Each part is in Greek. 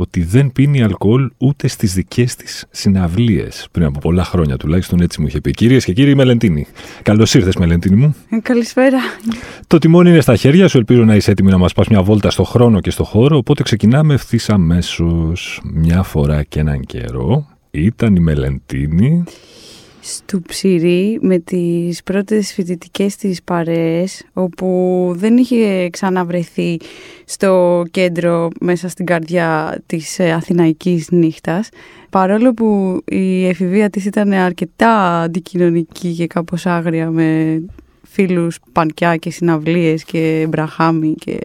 ότι δεν πίνει αλκοόλ ούτε στις δικές της συναυλίες. Πριν από πολλά χρόνια τουλάχιστον έτσι μου είχε πει. Κυρίες και κύριοι, Μελεντίνη. Καλώς ήρθες, Μελεντίνη μου. Ε, καλησπέρα. Το τιμόνι είναι στα χέρια σου. Ελπίζω να είσαι έτοιμη να μας πας μια βόλτα στο χρόνο και στο χώρο. Οπότε ξεκινάμε ευθύς αμέσως. Μια φορά και έναν καιρό ήταν η Μελεντίνη στο Ψηρή με τις πρώτες φοιτητικές της παρέες όπου δεν είχε ξαναβρεθεί στο κέντρο μέσα στην καρδιά της ε, αθηναϊκής νύχτας. Παρόλο που η εφηβεία της ήταν αρκετά αντικοινωνική και κάπως άγρια με φίλους πανκιά και συναυλίες και μπραχάμι και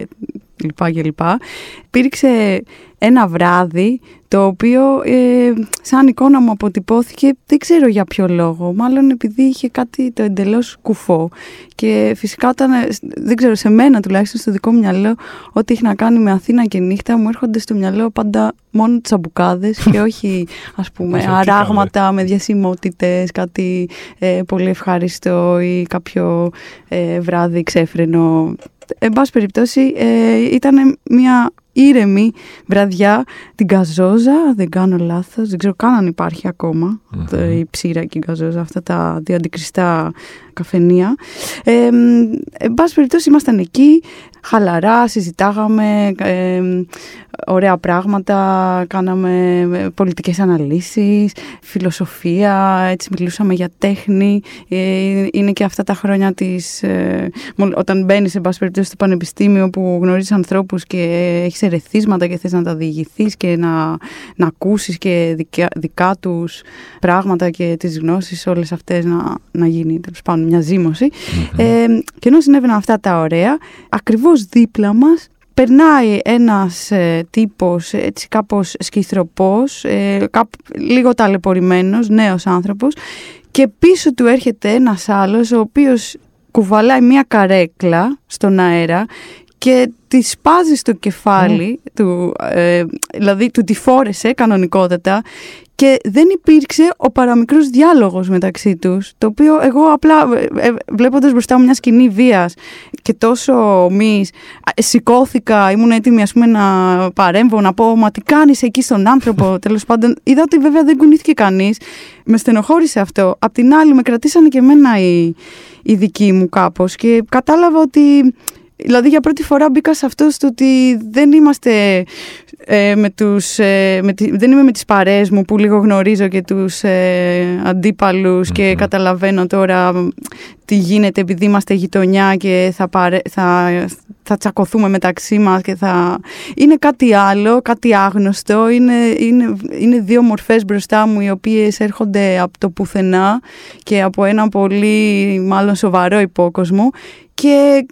λοιπά και λοιπά υπήρξε ένα βράδυ το οποίο ε, σαν εικόνα μου αποτυπώθηκε δεν ξέρω για ποιο λόγο, μάλλον επειδή είχε κάτι το εντελώς κουφό και φυσικά όταν, ε, δεν ξέρω σε μένα τουλάχιστον στο δικό μου μυαλό ό,τι έχει να κάνει με Αθήνα και νύχτα μου έρχονται στο μυαλό πάντα μόνο τσαμπουκάδες και όχι ας πούμε αράγματα με διασημότητες, κάτι ε, πολύ ευχάριστο ή κάποιο ε, βράδυ ξέφρενο. Εν πάση περιπτώσει ε, ήταν μια ήρεμη βραδιά την Καζόζα, δεν κάνω λάθος, δεν ξέρω καν αν υπάρχει η ψήρα και η Καζόζα, αυτά τα δύο αντικριστά καφενεία. Ε, εν πάση περιπτώσει ήμασταν εκεί, χαλαρά, συζητάγαμε ε, ωραία πράγματα, κάναμε ε, πολιτικές αναλύσεις, φιλοσοφία, έτσι μιλούσαμε για τέχνη. Ε, είναι και αυτά τα χρόνια της, ε, όταν μπαίνεις σε πάση περιπτώσει στο πανεπιστήμιο που γνωρίζεις ανθρώπους και έχεις ερεθίσματα και θες να τα διηγηθείς και να, να ακούσεις και δικά, δικά τους πράγματα και τις γνώσεις όλες αυτές να, να γίνει τέλος πάντων μια ζημωση Ε, και ενώ συνέβαιναν αυτά τα ωραία, ακριβώς δίπλα μας περνάει ένας ε, τύπος έτσι κάπως σκυθροπός, ε, λίγο ταλαιπωρημένος, νέος άνθρωπος και πίσω του έρχεται ένας άλλος ο οποίος κουβαλάει μια καρέκλα στον αέρα και τη σπάζεις στο κεφάλι του, ε, δηλαδή του τη φόρεσε κανονικότατα και δεν υπήρξε ο παραμικρός διάλογος μεταξύ τους, το οποίο εγώ απλά ε, ε, βλέποντας μπροστά μου μια σκηνή βίας και τόσο μη σηκώθηκα, ήμουν έτοιμη ας πούμε να παρέμβω, να πω μα τι κάνεις εκεί στον άνθρωπο, τέλος πάντων είδα ότι βέβαια δεν κουνήθηκε κανείς, με στενοχώρησε αυτό. Απ' την άλλη με κρατήσανε και εμένα οι, οι δικοί μου κάπως και κατάλαβα ότι Δηλαδή για πρώτη φορά μπήκα σε αυτό στο ότι δεν είμαστε ε, με τους, ε, με δεν είμαι με τις παρέες μου που λίγο γνωρίζω και τους ε, αντιπαλους και καταλαβαίνω τώρα τι γίνεται επειδή είμαστε γειτονιά και θα, θα, θα τσακωθούμε μεταξύ μας και θα... Είναι κάτι άλλο, κάτι άγνωστο, είναι, είναι, είναι δύο μορφές μπροστά μου οι οποίες έρχονται από το πουθενά και από ένα πολύ μάλλον σοβαρό υπόκοσμο και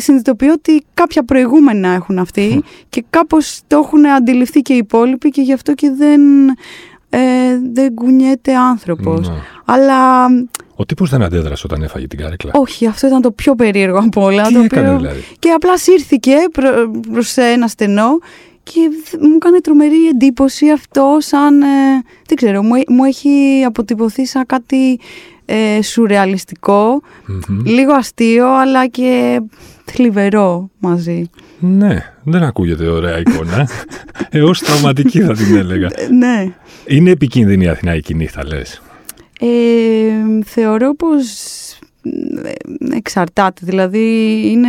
συνειδητοποιώ ότι κάποια προηγούμενα έχουν αυτοί και κάπως το έχουν αντιληφθεί και οι υπόλοιποι και γι' αυτό και δεν, ε, δεν κουνιέται άνθρωπος. Ναι. Αλλά... Ο τύπος δεν αντέδρασε όταν έφαγε την καρέκλα. Όχι, αυτό ήταν το πιο περίεργο από όλα. Τι το έκανε δηλαδή; Και απλά σύρθηκε προ, προς ένα στενό και μου έκανε τρομερή εντύπωση αυτό σαν, ε, δεν ξέρω, μου, μου έχει αποτυπωθεί σαν κάτι ε, σουρεαλιστικο λίγο αστείο αλλά και θλιβερό μαζί. Ναι, δεν ακούγεται ωραία εικόνα. Έω τραυματική θα την έλεγα. ναι. Είναι επικίνδυνη η Αθηναϊκή νύχτα, λες; Ε, θεωρώ πως ε, εξαρτάται. Δηλαδή είναι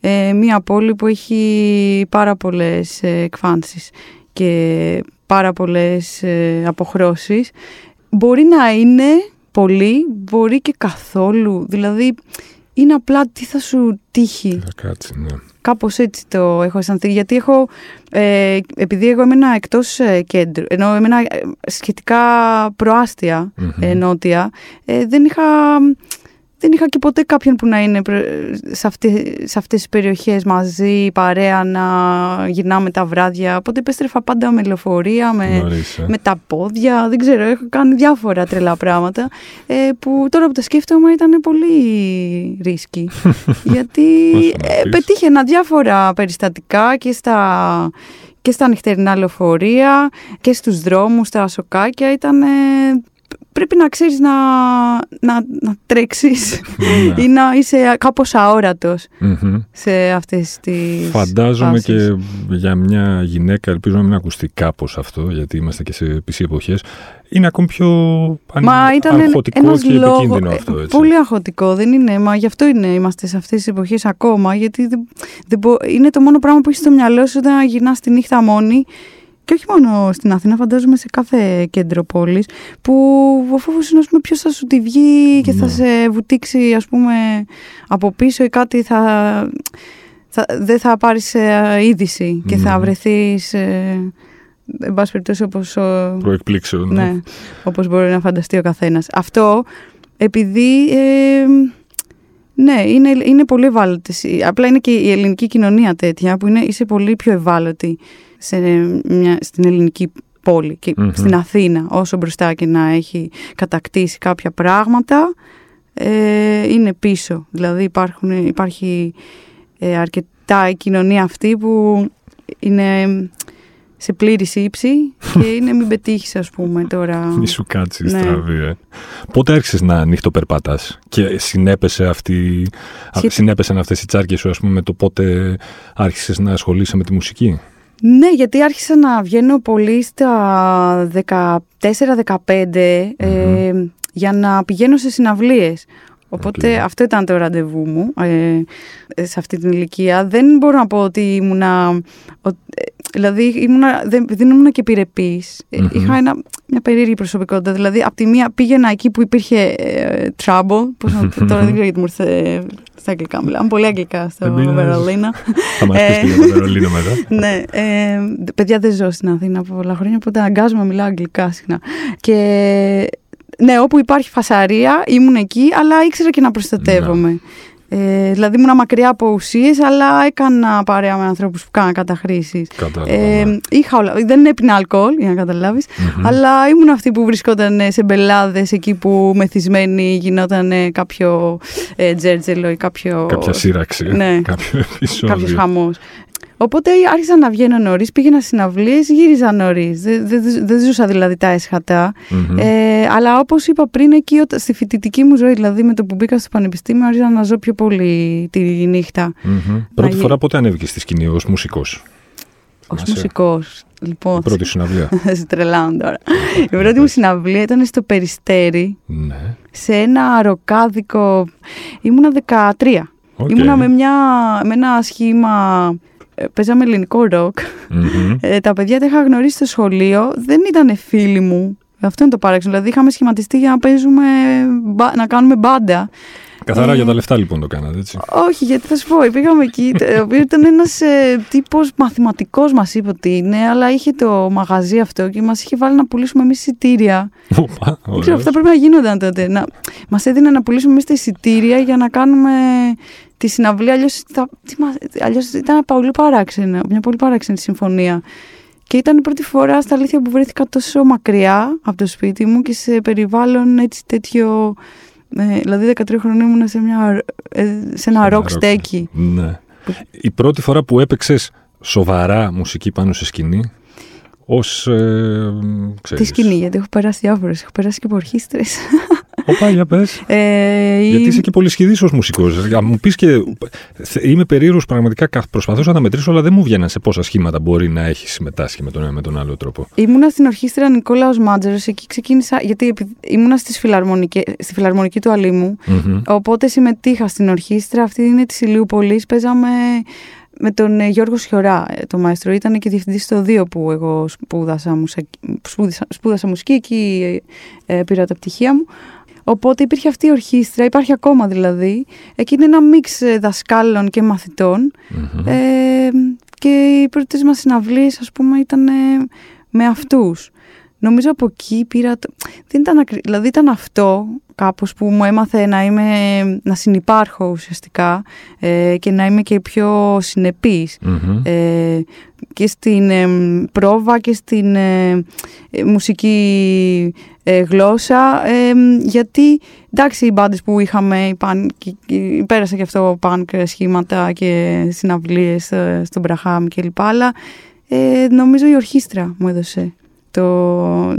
ε, μια πόλη που έχει πάρα πολλές εκφάνσεις και πάρα πολλές αποχρώσεις. Μπορεί να είναι πολύ, μπορεί και καθόλου. Δηλαδή είναι απλά τι θα σου τύχει. Θα κάτσει, ναι. Κάπως έτσι το έχω αισθανθεί, γιατί έχω, ε, επειδή εγώ έμενα εκτός ε, κέντρου, ενώ έμενα ε, σχετικά προάστια ε, νότια, δεν είχα δεν είχα και ποτέ κάποιον που να είναι σε, αυτή, σε αυτές τις περιοχές μαζί, παρέα, να γυρνάμε τα βράδια. Οπότε επέστρεφα πάντα με λεωφορεία, με, ε. με τα πόδια, δεν ξέρω, έχω κάνει διάφορα τρελά πράγματα ε, που τώρα που τα σκέφτομαι ήταν πολύ ρίσκι. γιατί ε, πετύχαινα διάφορα περιστατικά και στα, και στα νυχτερινά λεωφορεία και στους δρόμους, στα σοκάκια. Ήταν πρέπει να ξέρεις να, να, να τρέξεις ναι. ή να είσαι κάπως σε αυτές τις Φαντάζομαι και για μια γυναίκα, ελπίζω να μην ακουστεί κάπως αυτό, γιατί είμαστε και σε πισί εποχές, είναι ακόμη πιο Μα ήταν αγχωτικό και λόγο, επικίνδυνο αυτό. Έτσι. Πολύ αγχωτικό, δεν είναι, μα γι' αυτό είναι, είμαστε σε αυτές τις εποχές ακόμα, γιατί δεν, δεν είναι το μόνο πράγμα που έχεις στο μυαλό σου όταν γυρνάς τη νύχτα μόνη και όχι μόνο στην Αθήνα, φαντάζομαι σε κάθε κέντρο πόλης, που ο φόβος είναι, ας πούμε, ποιος θα σου τη βγει και θα ναι. σε βουτήξει, ας πούμε, από πίσω ή κάτι θα... θα δεν θα πάρεις ε, είδηση και θα ναι. βρεθείς... Ε, εν πάση περιπτώσει όπως... Προεκπλήξεων. Ναι, όπως μπορεί να φανταστεί ο καθένας. Αυτό επειδή... Ε, ναι, είναι, είναι πολύ ευάλωτη. Απλά είναι και η ελληνική κοινωνία τέτοια που είναι, είσαι πολύ πιο ευάλωτη σε μια, στην ελληνική πόλη και στην Αθήνα όσο μπροστά και να έχει κατακτήσει κάποια πράγματα ε, είναι πίσω. Δηλαδή υπάρχουν, υπάρχει ε, αρκετά η κοινωνία αυτή που είναι σε πλήρη ύψη και είναι μην πετύχεις, ας πούμε τώρα. Μη σου κάτσεις ναι. στραβή, ε. Πότε άρχισες να νύχτο-περπατά και συνέπεσε, αυτή, συνέπεσαν αυτές οι τσάρκες σου, ας πούμε, με το πότε άρχισες να ασχολείσαι με τη μουσική; Ναι, γιατί άρχισα να βγαίνω πολύ στα 14-15 ε, για να πηγαίνω σε συναυλίες. Οπότε αυτό ήταν το ραντεβού μου ε, σε αυτή την ηλικία. Δεν μπορώ να πω ότι ήμουνα... Ο, ε, δηλαδή ήμουνα, δεν, δεν ήμουνα και επιρρεπης Είχα ένα, μια περίεργη προσωπικότητα. Δηλαδή, από τη μία πήγαινα εκεί που υπήρχε ε, trouble. Πώς να, τώρα δεν ξέρω γιατί μου ήρθε στα αγγλικά. Μιλάμε πολύ αγγλικά στο Βερολίνο. Θα μας πεις και για το Βερολίνο μετά. ναι. Ε, παιδιά δεν ζω στην Αθήνα από πολλά χρόνια, οπότε αγκάζομαι να μιλάω αγγλικά συχνά. Και ναι, όπου υπάρχει φασαρία ήμουν εκεί, αλλά ήξερα και να προστατεύομαι. Ναι. Ε, δηλαδή ήμουν μακριά από ουσίες, αλλά έκανα παρέα με ανθρώπους που κάναν καταχρήσεις. Ε, ναι. είχα όλα. Δεν έπινα αλκοόλ, για να καταλαβει αλλά ήμουν αυτή που βρισκόταν σε μπελάδες εκεί που μεθυσμένοι γινόταν κάποιο ε, τζέρτζελο ή κάποιο. Κάποια σύραξη. Ναι, κάποιο επεισόδιο. Κάποιος χαμός. Οπότε άρχισα να βγαίνω νωρίς, πήγαινα στι συναυλίες, γύριζα νωρίς. Δεν δε, δε ζούσα δηλαδή τα εσχατα Ε, αλλά όπως είπα πριν, εκεί στη φοιτητική μου ζωή, δηλαδή με το που μπήκα στο πανεπιστήμιο, άρχισα να ζω πιο πολύ τη νύχτα. Mm-hmm. Πρώτη φορά πότε ανέβηκες στη σκηνή ως μουσικός; Ω μουσικός. Λοιπόν, η πρώτη συναυλία. σε τρελάω τώρα. η πρώτη μου συναυλία ήταν στο Περιστέρι. Ναι. Σε ένα ροκάδικο. Ήμουνα 13. Okay. Ήμουνα με, μια, με ένα σχήμα ε, παίζαμε ελληνικό ροκ. Ε, τα παιδιά τα είχα γνωρίσει στο σχολείο. Δεν ήταν φίλοι μου. Αυτό είναι το παράξενο. Δηλαδή είχαμε σχηματιστεί για να παίζουμε, να κάνουμε μπάντα. Καθαρά ε, για τα λεφτά λοιπόν το κάνατε, έτσι. Όχι, γιατί θα σου πω, πήγαμε εκεί. ο οποίος ήταν ένας ε, τύπος μαθηματικός, μας είπε ότι είναι, αλλά είχε το μαγαζί αυτό και μας είχε βάλει να πουλήσουμε εμείς εισιτήρια. Δεν ξέρω, αυτά πρέπει να γίνονταν τότε. Μας έδινε να πουλήσουμε εμείς τα εισιτήρια για να κάνουμε τη συναυλία. Αλλιώς ήταν πολύ παράξενο, μια πολύ παράξενη συμφωνία. Και ήταν η πρώτη φορά στα αλήθεια που βρέθηκα τόσο μακριά από το σπίτι μου και σε περιβάλλον έτσι τέτοιο. Ε, δηλαδή 13 χρόνια ήμουν σε, μια, ε, σε ένα ροκ στέκι. Ναι. Η πρώτη φορά που έπαιξες σοβαρά μουσική πάνω σε σκηνή, ως. Ε, Τι σκηνή, γιατί έχω περάσει διάφορες. Έχω περάσει και από ορχήστρες. Οπα, για πες. Ε, Γιατί είσαι και πολύ σχηδής ως μουσικός. Μου πεις και... Είμαι περίεργος πραγματικά, προσπαθούσα να τα μετρήσω, αλλά δεν μου βγαίναν σε πόσα σχήματα μπορεί να έχει συμμετάσχει με τον ένα με τον άλλο τρόπο. Ήμουνα στην ορχήστρα Νικόλαος Μάτζερος, εκεί ξεκίνησα, γιατί ήμουνα στις στη φιλαρμονική του Αλήμου, οπότε συμμετείχα στην ορχήστρα, αυτή είναι της Ηλιούπολης, παίζαμε με τον ε, Γιώργο Σιωρά, ε, το μαέστρο. Ήταν και διευθυντής στο 2 που εγώ σπούδασα, σπούδασα, σπούδασα μουσική, εκεί ε, πήρα τα πτυχία μου. Οπότε υπήρχε αυτή η ορχήστρα, υπάρχει ακόμα δηλαδή. Εκεί είναι ένα μίξ ε, δασκάλων και μαθητων Ε, και οι πρώτες μας συναυλίες, ας πούμε, ήταν με αυτούς. Νομίζω από εκεί πήρα. Το... Δεν ήταν ακρι... Δηλαδή ήταν αυτό κάπως που μου έμαθε να, είμαι, να συνυπάρχω ουσιαστικά ε, και να είμαι και πιο συνεπης ε, και στην ε, πρόβα και στην ε, μουσική γλώσσα γιατί εντάξει οι μπάντες που είχαμε πέρασα και αυτό πανκ σχήματα και συναυλίες στον Μπραχάμ και λοιπά αλλά νομίζω η ορχήστρα μου έδωσε το,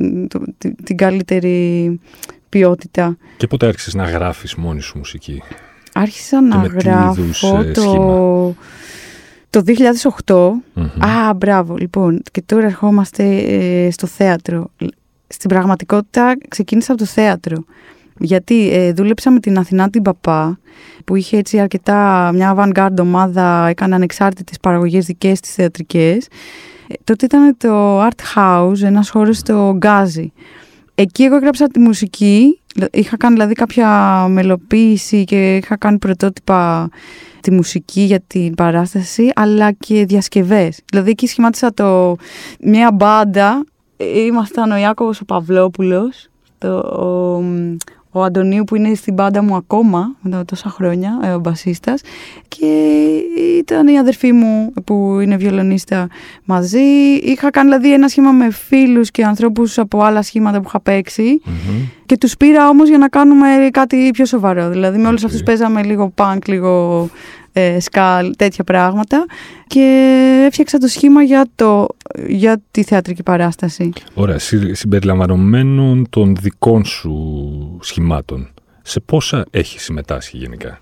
την καλύτερη ποιότητα. Και πότε άρχισες να γράφεις μόνη σου μουσική; Άρχισα να γράφω ε, το, το 2008. Α, μπράβο. Λοιπόν, και τώρα ερχόμαστε ε, στο θέατρο. Στην πραγματικότητα ξεκίνησα από το θέατρο. Γιατί ε, δούλεψα με την Αθηνά την Παπά, που είχε έτσι αρκετά μια avant-garde ομάδα, έκανε ανεξάρτητες παραγωγές δικές της θεατρικές. Ε, τότε ήταν το Art House, ένας χώρος στο Γκάζι. Εκεί εγώ έγραψα τη μουσική, είχα κάνει δηλαδή κάποια μελοποίηση και είχα κάνει πρωτότυπα τη μουσική για την παράσταση, αλλά και διασκευές. Δηλαδή εκεί σχημάτισα το, μια μπάντα, ήμασταν ο Ιάκωβος ο Παυλόπουλος, το, ο Αντωνίου που είναι στην πάντα μου ακόμα μετά τόσα χρόνια, ε, ο μπασίστας και ήταν η αδερφή μου που είναι βιολονίστα μαζί. Είχα κάνει δηλαδή ένα σχήμα με φίλους και ανθρώπους από άλλα σχήματα που είχα και τους πήρα όμως για να κάνουμε κάτι πιο σοβαρό. Δηλαδή με όλους αυτούς παίζαμε λίγο punk, λίγο ε, σκάλ, τέτοια πράγματα και έφτιαξα το σχήμα για, το, για τη θεατρική παράσταση. Ωραία, συμπεριλαμβανομένων των δικών σου σχημάτων, σε πόσα έχεις συμμετάσχει γενικά;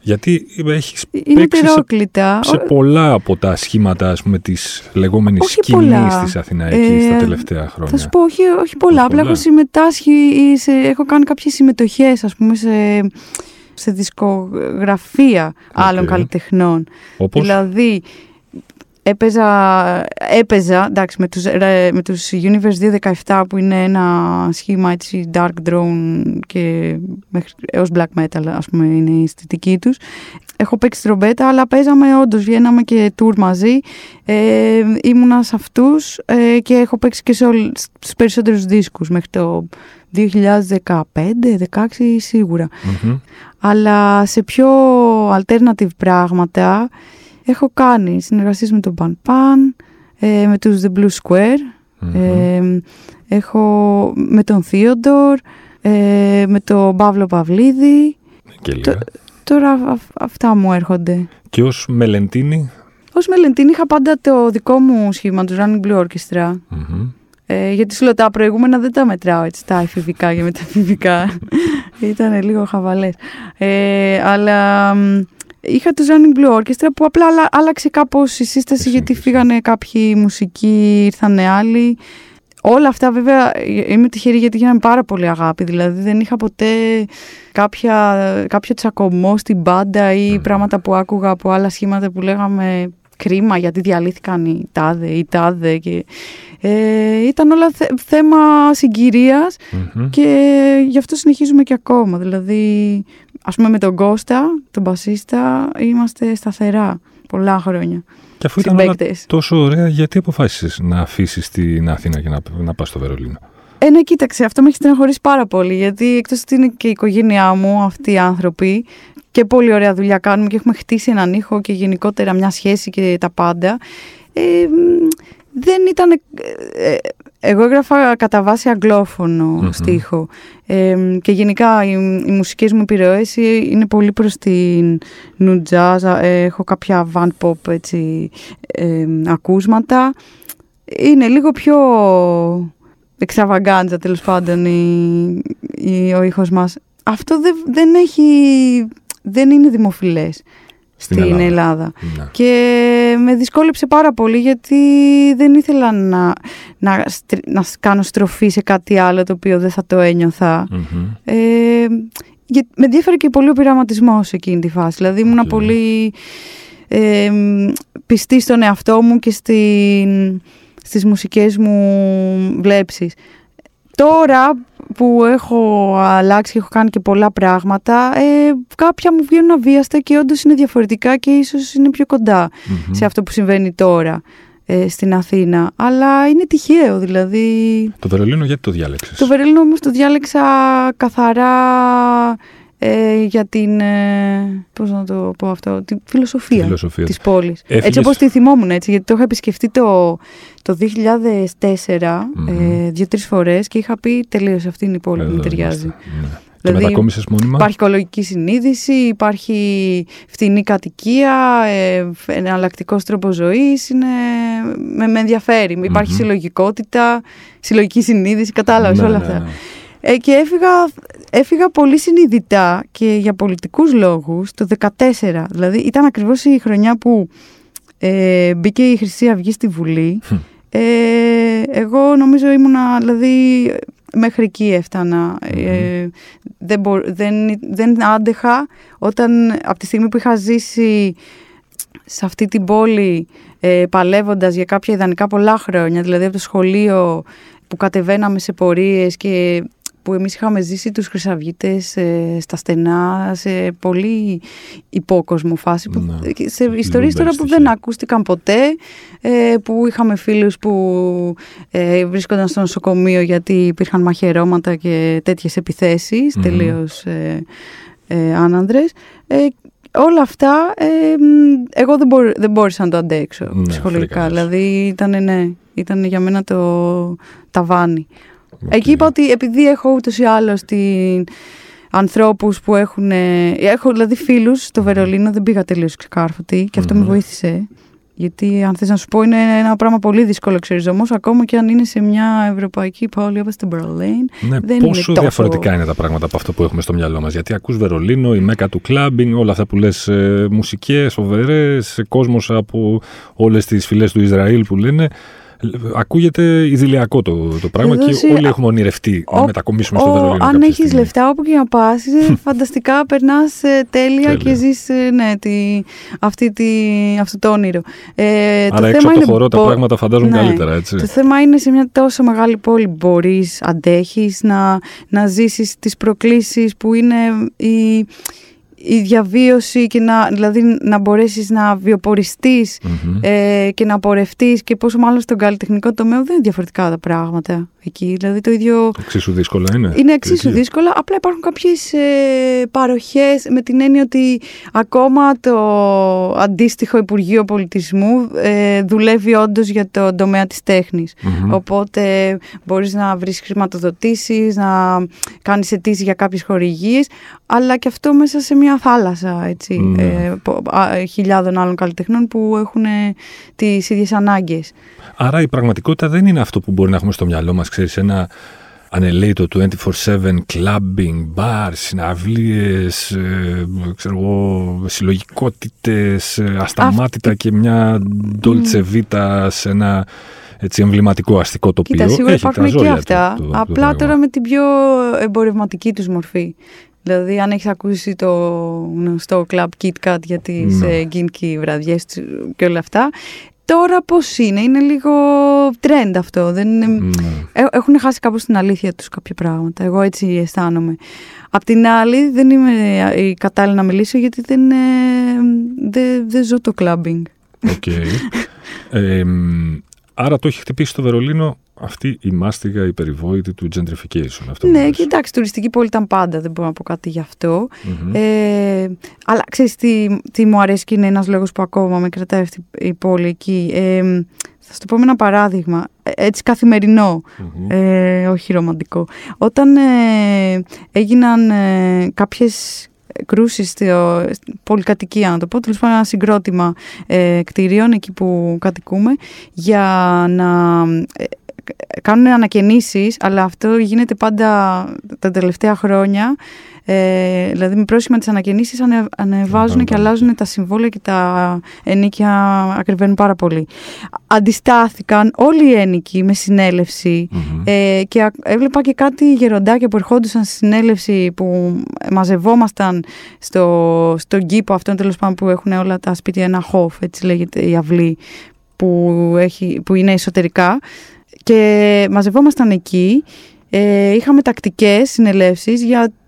Γιατί έχεις Είναι παίξει σε, σε, πολλά από τα σχήματα ας πούμε, της λεγόμενης σκηνής της Αθηναϊκής ε, τα τελευταία χρόνια. Θα σου πω, όχι, όχι πολλά. Απλά έχω συμμετάσχει, σε, έχω κάνει κάποιες συμμετοχές ας πούμε, σε σε δισκογραφία άλλων καλλιτεχνών. Όπως; Δηλαδή, έπαιζα, έπαιζα εντάξει, με, τους, με τους Universe 217 που είναι ένα σχήμα έτσι dark drone και μέχρι, έως black metal ας πούμε είναι η αισθητική τους. Έχω παίξει τρομπέτα αλλά παίζαμε όντως, βγαίναμε και tour μαζί. Ε, ήμουνα σε αυτούς ε, και έχω παίξει και σε όλους τους περισσότερους δίσκους μέχρι το 2015-2016 σιγουρα Αλλά σε πιο alternative πράγματα έχω κάνει συνεργασίες με τον Pan Pan, ε, με τους The Blue Square, ε, έχω με τον Theodore, ε, με τον Παύλο Παυλίδη. τώρα αυτά μου έρχονται. Και ως Μελεντίνη; Ως Μελεντίνη είχα πάντα το δικό μου σχήμα, του Running Blue Orchestra. Ε, γιατί σου λέω τα προηγούμενα δεν τα μετράω έτσι, τα εφηβικά και μεταφηβικά. Ήταν λίγο χαβαλές. Ε, αλλά είχα το Running Blue Orchestra που απλά άλλαξε κάπως η σύσταση γιατί φύγανε κάποιοι μουσικοί, ήρθαν άλλοι. Όλα αυτά βέβαια είμαι τυχερή γιατί γίνανε πάρα πολύ αγάπη. Δηλαδή δεν είχα ποτέ κάποια, κάποιο τσακωμό στην μπάντα ή πράγματα που άκουγα από άλλα σχήματα που λέγαμε κρίμα γιατί διαλύθηκαν οι τάδε ή τάδε και ε, ήταν όλα θέμα και γι' αυτό συνεχίζουμε και ακόμα. Δηλαδή, ας πούμε με τον Κώστα, τον μπασίστα, είμαστε σταθερά πολλά χρόνια. Και αφού ήταν όλα τόσο ωραία, γιατί αποφάσισες να αφήσεις την Αθήνα και να, να πας στο Βερολίνο; Ε, ναι, κοίταξε, αυτό με έχει στεναχωρήσει πάρα πολύ, γιατί εκτός ότι είναι και η οικογένειά μου αυτοί οι άνθρωποι και πολύ ωραία δουλειά κάνουμε και έχουμε χτίσει έναν ήχο και γενικότερα μια σχέση και τα πάντα. Ε, δεν ήταν... Ε, ε, εγώ έγραφα κατά βάση αγγλόφωνο στίχο ε, και γενικά οι, οι μουσικές μου επιρροές είναι πολύ προς την new jazz, έχω κάποια van pop έτσι, ακούσματα. Είναι λίγο πιο εξαβαγκάντζα τέλος πάντων η, ο ήχος μας. Αυτό δεν, δεν έχει... δεν είναι δημοφιλές στην, Ελλάδα. Ναι. Και με δυσκόλεψε πάρα πολύ γιατί δεν ήθελα να, να, να κάνω στροφή σε κάτι άλλο το οποίο δεν θα το ένιωθα. Ε, με ενδιαφέρει και πολύ ο πειραματισμός σε εκείνη τη φάση. Δηλαδή ήμουν πολύ ε, πιστή στον εαυτό μου και στην, στις μουσικές μου βλέψεις. Τώρα που έχω αλλάξει και έχω κάνει και πολλά πράγματα, ε, κάποια μου βγαίνουν αβίαστα και όντως είναι διαφορετικά και ίσως είναι πιο κοντα σε αυτό που συμβαίνει τώρα. ε, στην Αθήνα. Αλλά είναι τυχαίο δηλαδή. Το Βερολίνο γιατί το διάλεξες; Το Βερολίνο όμως το διάλεξα καθαρά ε, για την, ε, πώς να το πω αυτό, τη φιλοσοφία, Φιλοσοφία. της πόλης. Έφυγες- Έτσι όπως τη θυμόμουν έτσι, γιατί το είχα επισκεφτεί το, το 2004 Μμμ. ε, δύο-τρεις φορές και είχα πει τελείως αυτή είναι η πόλη που Εδώ μου ταιριάζει. είμαστε. Ναι. Δηλαδή, και μετακόμισες μόνιμα. Υπάρχει οικολογική συνείδηση, υπάρχει φτηνή κατοικία, ε, εναλλακτικός τρόπος ζωής. Με, με ενδιαφέρει. Υπάρχει Μμμ. συλλογικότητα, συλλογική συνείδηση, κατάλαβες Ναι, όλα ναι, αυτά. Ναι. Ε, και έφυγα, έφυγα πολύ συνειδητά και για πολιτικούς λόγους το 2014. Δηλαδή ήταν ακριβώς η χρονιά που ε, μπήκε η Χρυσή Αυγή στη Βουλή. Χμ. Ε, εγώ νομίζω ήμουνα, δηλαδή μέχρι εκεί έφτανα. Ε, δεν, μπο- δεν, δεν άντεχα όταν από τη στιγμή που είχα ζήσει σε αυτή την πόλη ε, παλεύοντας για κάποια ιδανικά πολλά χρόνια, δηλαδή από το σχολείο που κατεβαίναμε σε πορείες και που εμείς είχαμε ζήσει τους χρυσαυγίτες ε, στα στενά, σε πολύ υπόκοσμο φάση, που, Ναι. και σε ιστορίες λούμπεν τώρα που στοιχεία. δεν ακούστηκαν ποτέ, ε, που είχαμε φίλους που ε, βρίσκονταν στο νοσοκομείο γιατί υπήρχαν μαχαιρώματα και τέτοιες επιθέσεις, Μμμ. τελείως ε, ε, άνανδρες. Ε, όλα αυτά ε, μ, εγώ δεν, μπορ, δεν μπόρεσα να το αντέξω Ναι, ψυχολογικά. φρίκαρες. Δηλαδή ήταν, ναι, ήταν για μένα το ταβάνι. Οκ. Εκεί είπα ότι επειδή έχω ούτως ή άλλως την ανθρώπους που έχουν... ε, Έχω δηλαδή φίλους στο Βερολίνο, δεν πήγα τελείως ξεκάρφωτη και αυτό Μμμ. με βοήθησε. Γιατί αν θες να σου πω είναι ένα πράγμα πολύ δύσκολο εξ ορισμού ακόμα και αν είναι σε μια ευρωπαϊκή πόλη όπως την Berlin. Ναι, δεν πόσο είναι τόσο- διαφορετικά είναι τα πράγματα από αυτό που έχουμε στο μυαλό μας. Γιατί ακούς Βερολίνο, η μέκα του κλάμπινγκ, όλα αυτά που λες ε, μουσικές, φοβερές, κόσμος από όλες τις φυλές του Ισραήλ που λένε. Ε, Ακούγεται ιδηλιακό το, το πράγμα Εδώ και εσύ- όλοι έχουμε ονειρευτεί να Ο- μετακομίσουμε στο Ο- Βερολίνο. αν κάποια έχεις στιγμή. λεφτά όπου και να πας, είσαι φανταστικά, περνάς ε, τέλεια, Τέλεια. και ζεις ε, ναι, τη, αυτή τη, αυτό το όνειρο. Ε, Άρα έξω από το χορό τα πράγματα φαντάζουν ναι. καλύτερα, έτσι. Το θέμα είναι σε μια τόσο μεγάλη πόλη μπορείς, αντέχεις να, να ζήσεις τις προκλήσεις που είναι η, η διαβίωση και να, δηλαδή να μπορέσεις να βιοποριστείς Μμμ. ε, και να πορευτείς και πόσο μάλλον στον καλλιτεχνικό τομέα δεν είναι διαφορετικά τα πράγματα εκεί. Δηλαδή το ίδιο Εξίσου δύσκολα είναι. είναι εξίσου Εκεί. δύσκολα, απλά υπάρχουν κάποιες ε, παροχές με την έννοια ότι ακόμα το αντίστοιχο Υπουργείο Πολιτισμού ε, δουλεύει όντως για το τομέα της τέχνης. Μμμ. Οπότε μπορείς να βρεις χρηματοδοτήσεις, να κάνεις αιτήσεις για κάποιες χορηγίες, αλλά και αυτό μέσα σε μια θάλασσα έτσι, Ναι. ε, πο- α, χιλιάδων άλλων καλλιτεχνών που έχουν ε, τις ίδιες ανάγκες. Άρα η πραγματικότητα δεν είναι αυτό που μπορεί να έχουμε στο μυαλό μας, ξέρεις, ένα ανελαίτο 24-7 clubbing, bars, συναυλίες, ε, ξέρω εγώ, συλλογικότητες, ε, ασταμάτητα και μια dolce vita σε ένα έτσι εμβληματικό αστικό τοπίο. Κοίτα, σίγουρα Έχει τα υπάρχουν και ζόρια του αυτά, το- το απλά πράγμα. τώρα με την πιο εμπορευματική τους μορφή. Δηλαδή, αν έχεις ακούσει το γνωστό Club Kit Kat για τις Ναι. ε, γκίνκι βραδιές του και όλα αυτά, τώρα πώς είναι, είναι λίγο trend αυτό. Δεν είναι... Ναι. Ε, Έχουν χάσει κάπως την αλήθεια τους κάποια πράγματα. Εγώ έτσι αισθάνομαι. Απ' την άλλη, δεν είμαι η κατάλληλη να μιλήσω γιατί δεν, ε, δεν, δεν ζω το clubbing. OK. Ε, μ, άρα το έχει χτυπήσει το Βερολίνο αυτή η μάστιγα η περιβόητη του gentrification. Αυτό που Ναι, λες. και εντάξει, τουριστική πόλη ήταν πάντα, δεν μπορώ να πω κάτι γι' αυτό. Μμμ. Ε, αλλά ξέρεις τι, τι μου αρέσει και είναι ένας λόγος που ακόμα με κρατάει αυτή η πόλη εκεί. Ε, θα σου το πω με ένα παράδειγμα, ε, έτσι καθημερινό, Μμμ. ε, όχι ρομαντικό. Όταν ε, έγιναν ε, κάποιες κρούσεις στη στην πολυκατοικία, να το πω, τέλος πάντων ένα συγκρότημα ε, κτηρίων εκεί που κατοικούμε, για να ε, κάνουν ανακαινήσεις, αλλά αυτό γίνεται πάντα τα τελευταία χρόνια. Ε, δηλαδή με πρόσχημα τις ανακαινήσεις ανε, ανεβάζουν Πάρα και πολύ. αλλάζουν τα συμβόλαια και τα ενίκια ακριβένουν πάρα πολύ. Αντιστάθηκαν όλοι οι ένοικοι με συνέλευση Μμμ. ε, και α- έβλεπα και κάτι γεροντάκια που ερχόντουσαν στη συνέλευση που μαζευόμασταν στο, στον κήπο αυτόν τέλος πάντων που έχουν όλα τα σπίτια ένα χόφ, έτσι λέγεται η αυλή που, έχει, που είναι εσωτερικά και μαζευόμασταν εκεί Ε, είχαμε τακτικές συνελεύσεις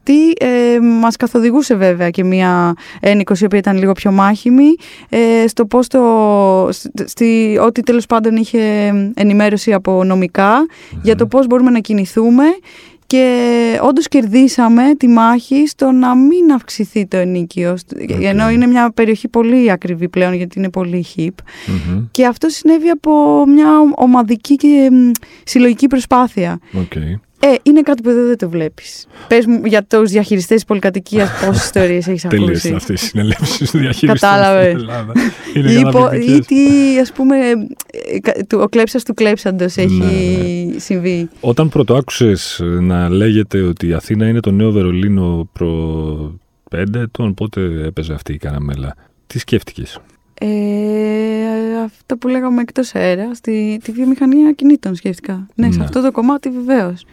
γιατί ε, μας καθοδηγούσε βέβαια και μια ένικος η οποία ήταν λίγο πιο μάχημη ε, στο πώς το, στη, ότι τέλος πάντων είχε ενημέρωση από για το πώς μπορούμε να κινηθούμε και όντως κερδίσαμε τη μάχη στο να μην αυξηθεί το ενίκιο. Ενώ είναι μια περιοχή πολύ ακριβή πλέον, γιατί είναι πολύ hip. Και αυτό συνέβη από μια ομαδική και συλλογική προσπάθεια. Okay. Ε, είναι κάτι που δεν το βλέπεις. Πες μου για τους διαχειριστές της πολυκατοικίας, πόσες ιστορίες έχεις ακούσει; Τελείωσαν αυτές οι συνελεύσεις του διαχειριστέ. Κατάλαβες. Ή, τι, ας πούμε, ο κλέψας του κλέψαντος έχει ναι, ναι. συμβεί. Όταν πρώτο άκουσες να λέγεται ότι η Αθήνα είναι το νέο Βερολίνο προ πέντε ετών, πότε έπαιζε αυτή η καραμέλα; Τι σκέφτηκες; Ε, αυτό που λέγαμε εκτός αέρας, στη, τη βιομηχανία κινήτων σκέφτηκα. Ναι, σε ναι. αυτό το κομμάτι βεβαίως.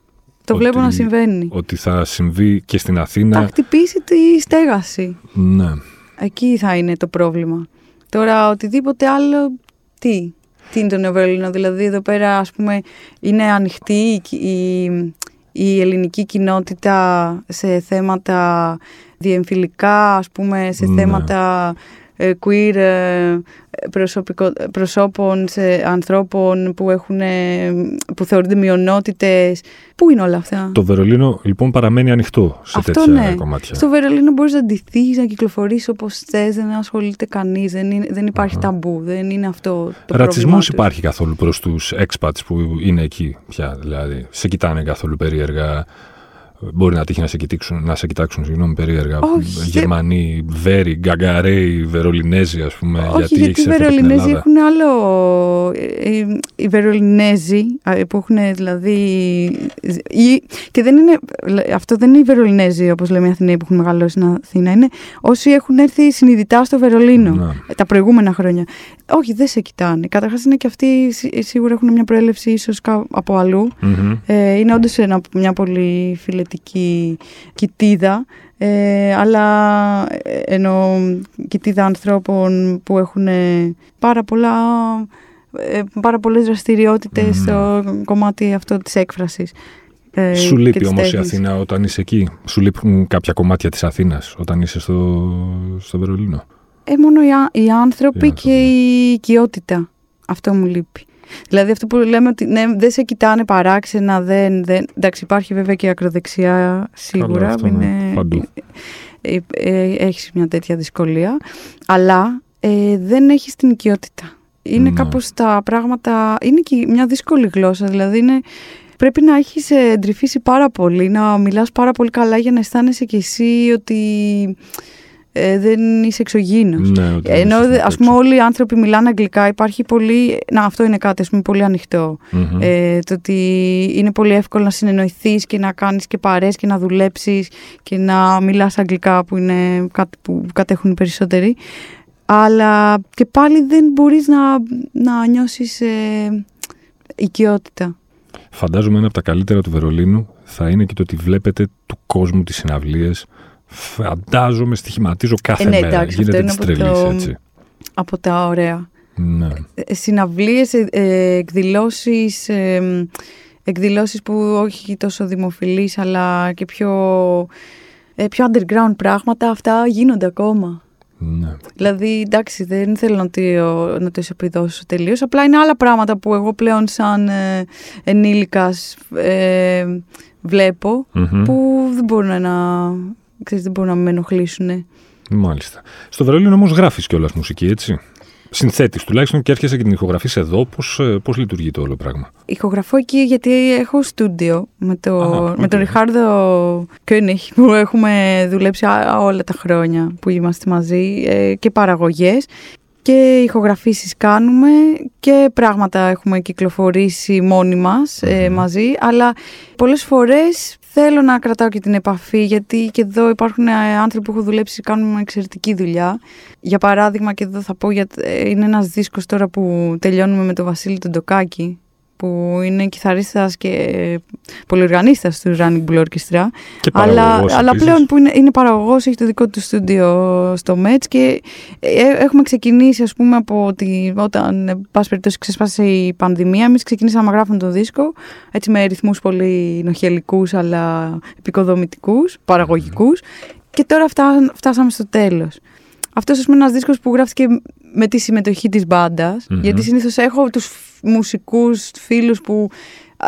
Το βλέπω να συμβαίνει. Ότι θα συμβεί και στην Αθήνα. Θα χτυπήσει τη στέγαση. Ναι. Εκεί θα είναι το πρόβλημα. Τώρα οτιδήποτε άλλο, τι; Τι είναι το Νεοβέρολινο, δηλαδή εδώ πέρα ας πούμε είναι ανοιχτή η, η, ελληνική κοινότητα σε θέματα διεμφυλικά, ας πούμε, σε ναι. θέματα ε, queer ε, προσώπων, σε ανθρώπων που, έχουν, που θεωρούνται μειονότητες. Πού είναι όλα αυτά; Το Βερολίνο λοιπόν παραμένει ανοιχτό σε Αυτό, τέτοια ναι. κομμάτια. Στο Βερολίνο μπορείς να ντυθείς, να κυκλοφορήσει όπως θες, δεν ασχολείται κανείς, δεν, δεν υπάρχει ταμπού, δεν είναι αυτό το Ρατσισμός υπάρχει καθόλου προς τους expats που είναι εκεί πια. Δηλαδή, σε κοιτάνε καθόλου περίεργα Μπορεί να τύχει να σε κοιτάξουν, να σε κοιτάξουν συγγνώμη, περίεργα. Όχι, Γερμανοί, Βέροι, Γκαγκαρέοι, Βερολινέζοι, ας πούμε. Όχι, γιατί, γιατί οι Βερολινέζοι έχουν άλλο. Ε, ε, οι Βερολινέζοι που έχουν δηλαδή. Και δεν είναι. Αυτό δεν είναι οι Βερολινέζοι, όπως λέμε οι Αθηναίοι που έχουν μεγαλώσει στην Αθήνα. Είναι όσοι έχουν έρθει συνειδητά στο Βερολίνο να. τα προηγούμενα χρόνια. Όχι, δεν σε κοιτάνε. Καταρχάς είναι και αυτοί σίγουρα έχουν μια προέλευση ίσως από αλλού. Mm-hmm. Ε, είναι όντως μια πολύ φιλετική κοιτίδα. Ε, αλλά ε, ενώ κοιτίδα ανθρώπων που έχουν πάρα πολλά ε, πάρα πολλές δραστηριότητες στο κομμάτι αυτό της έκφρασης. Ε, Σου λείπει όμως η Αθήνα όταν είσαι εκεί; Σου λείπουν κάποια κομμάτια της Αθήνας όταν είσαι στο, στο Βερολίνο; Ε, μόνο οι, οι άνθρωποι και η οικειότητα. Αυτό μου λείπει. Δηλαδή αυτό που λέμε ότι ναι, δεν σε κοιτάνε παράξενα, δεν, δεν... Εντάξει υπάρχει βέβαια και η ακροδεξιά σίγουρα. αυτό, είναι, ναι, παντού. Ε, ε, έχεις μια τέτοια δυσκολία. Αλλά ε, δεν έχεις την οικειότητα. Είναι ναι. κάπως τα πράγματα... Είναι και μια δύσκολη γλώσσα. Δηλαδή είναι, πρέπει να έχεις εντρυφήσει πάρα πολύ, να μιλάς πάρα πολύ καλά για να αισθάνεσαι κι εσύ ότι ε, δεν είσαι εξωγήινος. Ναι, Ενώ ας πούμε όλοι οι άνθρωποι μιλάνε αγγλικά, υπάρχει πολύ. Να, αυτό είναι κάτι ας πούμε, πολύ Ε, το ότι είναι πολύ εύκολο να συνεννοηθείς και να κάνεις και παρέ και να δουλέψεις και να μιλάς αγγλικά, που είναι κάτι που κατέχουν οι περισσότεροι. Αλλά και πάλι δεν μπορείς να, να νιώσεις ε, οικειότητα. Φαντάζομαι ένα από τα καλύτερα του Βερολίνου θα είναι και το ότι βλέπετε του κόσμου τις συναυλίες φαντάζομαι, στοιχηματίζω κάθε ε, ναι, μέρα. Εντάξει, Γίνεται της τρελής, έτσι. Από τα ωραία. Ναι. Ε, συναυλίες, ε, ε, εκδηλώσεις, ε, εκδηλώσεις που όχι τόσο δημοφιλείς αλλά και πιο, ε, πιο underground πράγματα, αυτά γίνονται ακόμα. Ναι. Δηλαδή, εντάξει, δεν θέλω να το, να το ισοπηδώσω τελείως, απλά είναι άλλα πράγματα που εγώ πλέον σαν ε, ενήλικας βλεπω που δεν μπορούν να ξέρεις, δεν μπορούν να με ενοχλήσουν. Μάλιστα. Στο Βερολίνο όμως γράφεις κιόλας μουσική, έτσι. Συνθέτεις τουλάχιστον και έρχεσαι και την ηχογραφείς εδώ. Πώς ε, πώς λειτουργεί το όλο πράγμα; Ηχογραφώ εκεί γιατί έχω στούντιο με, το, με τον Ριχάρδο Κόνιχ που έχουμε δουλέψει όλα τα χρόνια που είμαστε μαζί ε, και παραγωγές και ηχογραφήσεις κάνουμε και πράγματα έχουμε κυκλοφορήσει μόνοι μας ε, μαζί αλλά πολλές φορές θέλω να κρατάω και την επαφή γιατί και εδώ υπάρχουν ε, άνθρωποι που έχουν δουλέψει κάνουν εξαιρετική δουλειά. Για παράδειγμα και εδώ θα πω για, ε, είναι ένας δίσκος τώρα που τελειώνουμε με τον Βασίλη τον Τοκάκη που είναι κιθαρίστας και πολυοργανίστας του Running Blue Orchestra. Και αλλά, παραγωγός αλλά επίσης. πλέον που είναι, είναι παραγωγός, έχει το δικό του στούντιο στο Μέτς και ε, έχουμε ξεκινήσει ας πούμε από ότι όταν ε, πάση περιπτώσει ξεσπάσε η πανδημία εμείς ξεκινήσαμε να γράφουμε το δίσκο έτσι με ρυθμούς πολύ νοχελικούς αλλά επικοδομητικούς, παραγωγικούς και τώρα φτά, φτάσαμε στο τέλος. Αυτός ας πούμε είναι ένας δίσκος που γράφτηκε με τη συμμετοχή της μπαντας Μμμ. γιατί συνήθως έχω τους φ- μουσικούς φίλους που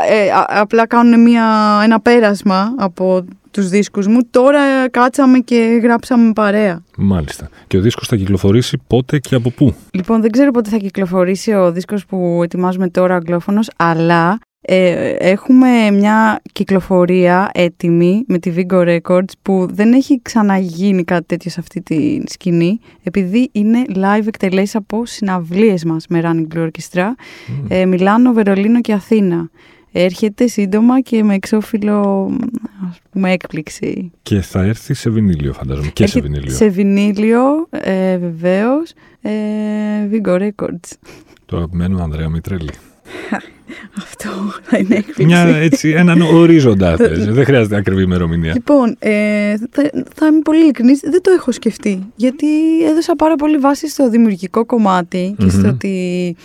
ε, α- απλά κάνουν μια, ένα πέρασμα από τους δίσκους μου. Τώρα κάτσαμε και γράψαμε παρέα. Μάλιστα. Και ο δίσκος θα κυκλοφορήσει πότε και από πού; Λοιπόν, δεν ξέρω πότε θα κυκλοφορήσει ο δίσκος που ετοιμάζουμε τώρα αγγλόφωνος, αλλά ε, έχουμε μια κυκλοφορία έτοιμη με τη Vigo Records που δεν έχει ξαναγίνει κάτι τέτοιο σε αυτή τη σκηνή επειδή είναι live εκτελέσεις από συναυλίες μας με Running Blue Orchestra Μμ. ε, Μιλάνο, Βερολίνο και Αθήνα. Έρχεται σύντομα και με εξώφυλλο ας πούμε έκπληξη. Και θα έρθει σε βινίλιο, φαντάζομαι. Και σε Έρχεται βινίλιο. Σε βινίλιο, ε, βεβαίως, ε, Vigo Records. Το αγαπημένο Ανδρέα Μητρέλη. Αυτό θα είναι έκπληξη. Μια έτσι, έναν ορίζοντα θες. Δεν χρειάζεται ακριβή ημερομηνία. Λοιπόν, ε, θα, θα είμαι πολύ ειλικρινής, δεν το έχω σκεφτεί. Γιατί έδωσα πάρα πολύ βάση στο δημιουργικό κομμάτι και στο Μμμ. ότι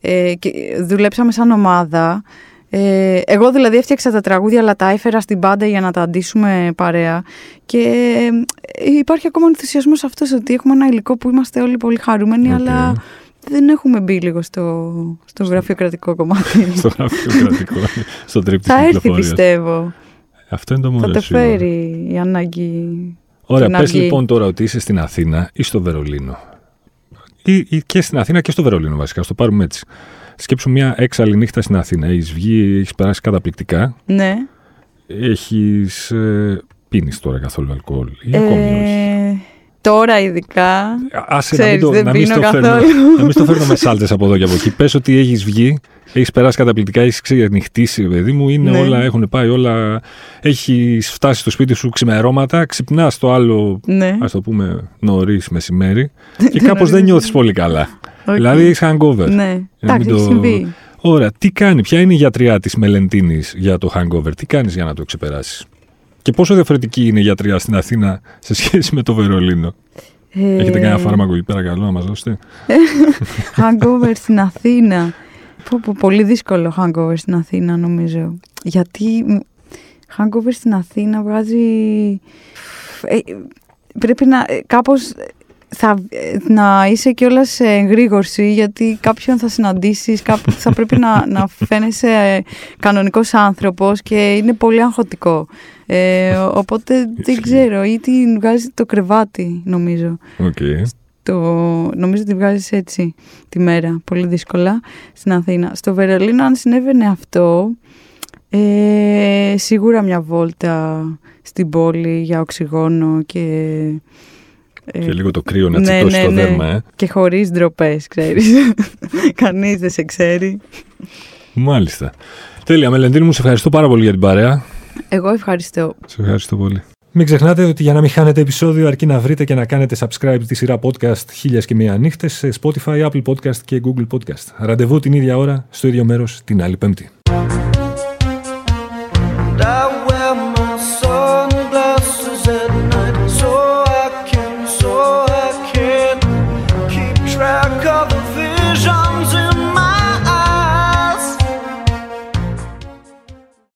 ε, και δουλέψαμε σαν ομάδα. Ε, εγώ δηλαδή έφτιαξα τα τραγούδια αλλά τα έφερα στην μπάντα για να τα ντύσουμε παρέα και ε, υπάρχει ακόμα ενθουσιασμός αυτός ότι έχουμε ένα υλικό που είμαστε όλοι πολύ χαρούμενοι Οκ. αλλά δεν έχουμε μπει λίγο στο, στο γραφειοκρατικό κομμάτι. Στο γραφειοκρατικό, στο trip της θα έρθει κυκλοφορίας. πιστεύω. Αυτό είναι το μόνο Θα το σίγουρο. φέρει η ανάγκη. Ωραία, την πες αυγή. λοιπόν τώρα ότι είσαι στην Αθήνα ή στο Βερολίνο. Ή, ή και στην Αθήνα και στο Βερολίνο βασικά, στο πάρουμε έτσι. Σκέψου μια έξαλλη νύχτα στην Αθήνα. Έχεις βγει, έχεις περάσει καταπληκτικά. Ναι. Έχεις. Ε, Πίνεις τώρα καθόλου αλκοόλ. Ή ακόμη όχι; Ε, τώρα ειδικά. Άσε να μην ξέρεις, το, δεν να μην πίνω στο φέρνω, καθόλου. να μην στο φέρνω με σάλτες από εδώ και από εκεί. Πες ότι έχεις βγει, έχεις περάσει καταπληκτικά, έχεις ξενυχτήσει, παιδί μου, είναι Ναι. όλα, έχουν πάει όλα, έχεις φτάσει στο σπίτι σου ξημερώματα, ξυπνάς το άλλο, Ναι. ας το πούμε, νωρίς μεσημέρι και κάπως δεν νιώθεις πολύ καλά. Οκ. Δηλαδή έχεις hangover. Ναι. μην Εντάξει, το- έχει συμβεί. Ωραία, τι κάνει, ποια είναι η γιατρειά της Μελεντίνης για το hangover, τι κάνεις για να το ξεπεράσεις; Και πόσο διαφορετική είναι η γιατρειά στην Αθήνα σε σχέση με το Βερολίνο; Ε, Έχετε κανένα φάρμακο εκεί πέρα καλό να μας δώσετε; Hangover στην Αθήνα. Πω, πω, πολύ δύσκολο hangover στην Αθήνα νομίζω. Γιατί μ, hangover στην Αθήνα βγάζει... Ε, πρέπει να ε, κάπως θα, ε, να είσαι κιόλας σε εγρήγορση γιατί κάποιον θα συναντήσεις, κάπου θα πρέπει να, να φαίνεσαι ε, κανονικός άνθρωπος και είναι πολύ αγχωτικό. Ε, οπότε δεν Ισχύει. ξέρω, ή την βγάζεις στο κρεβάτι νομίζω. Οκ. Το, νομίζω ότι βγάζεις έτσι τη μέρα, πολύ δύσκολα, στην Αθήνα. Στο Βερολίνο, αν συνέβαινε αυτό, ε, σίγουρα μια βόλτα στην πόλη για οξυγόνο και... ε, Και λίγο το κρύο να ναι, τσιτώσει ναι, το ναι. δέρμα, ε. Και χωρίς ντροπές, ξέρεις. Κανείς δεν σε ξέρει. Μάλιστα. Τέλεια, Μελεντίνη μου, σε ευχαριστώ πάρα πολύ για την παρέα. Εγώ ευχαριστώ. Σε ευχαριστώ πολύ. Μην ξεχνάτε ότι για να μην χάνετε επεισόδιο αρκεί να βρείτε και να κάνετε subscribe τη σειρά podcast χίλιας και μία νύχτες σε Spotify, Apple Podcast και Google Podcast. Ραντεβού την ίδια ώρα, στο ίδιο μέρος, την άλλη Πέμπτη.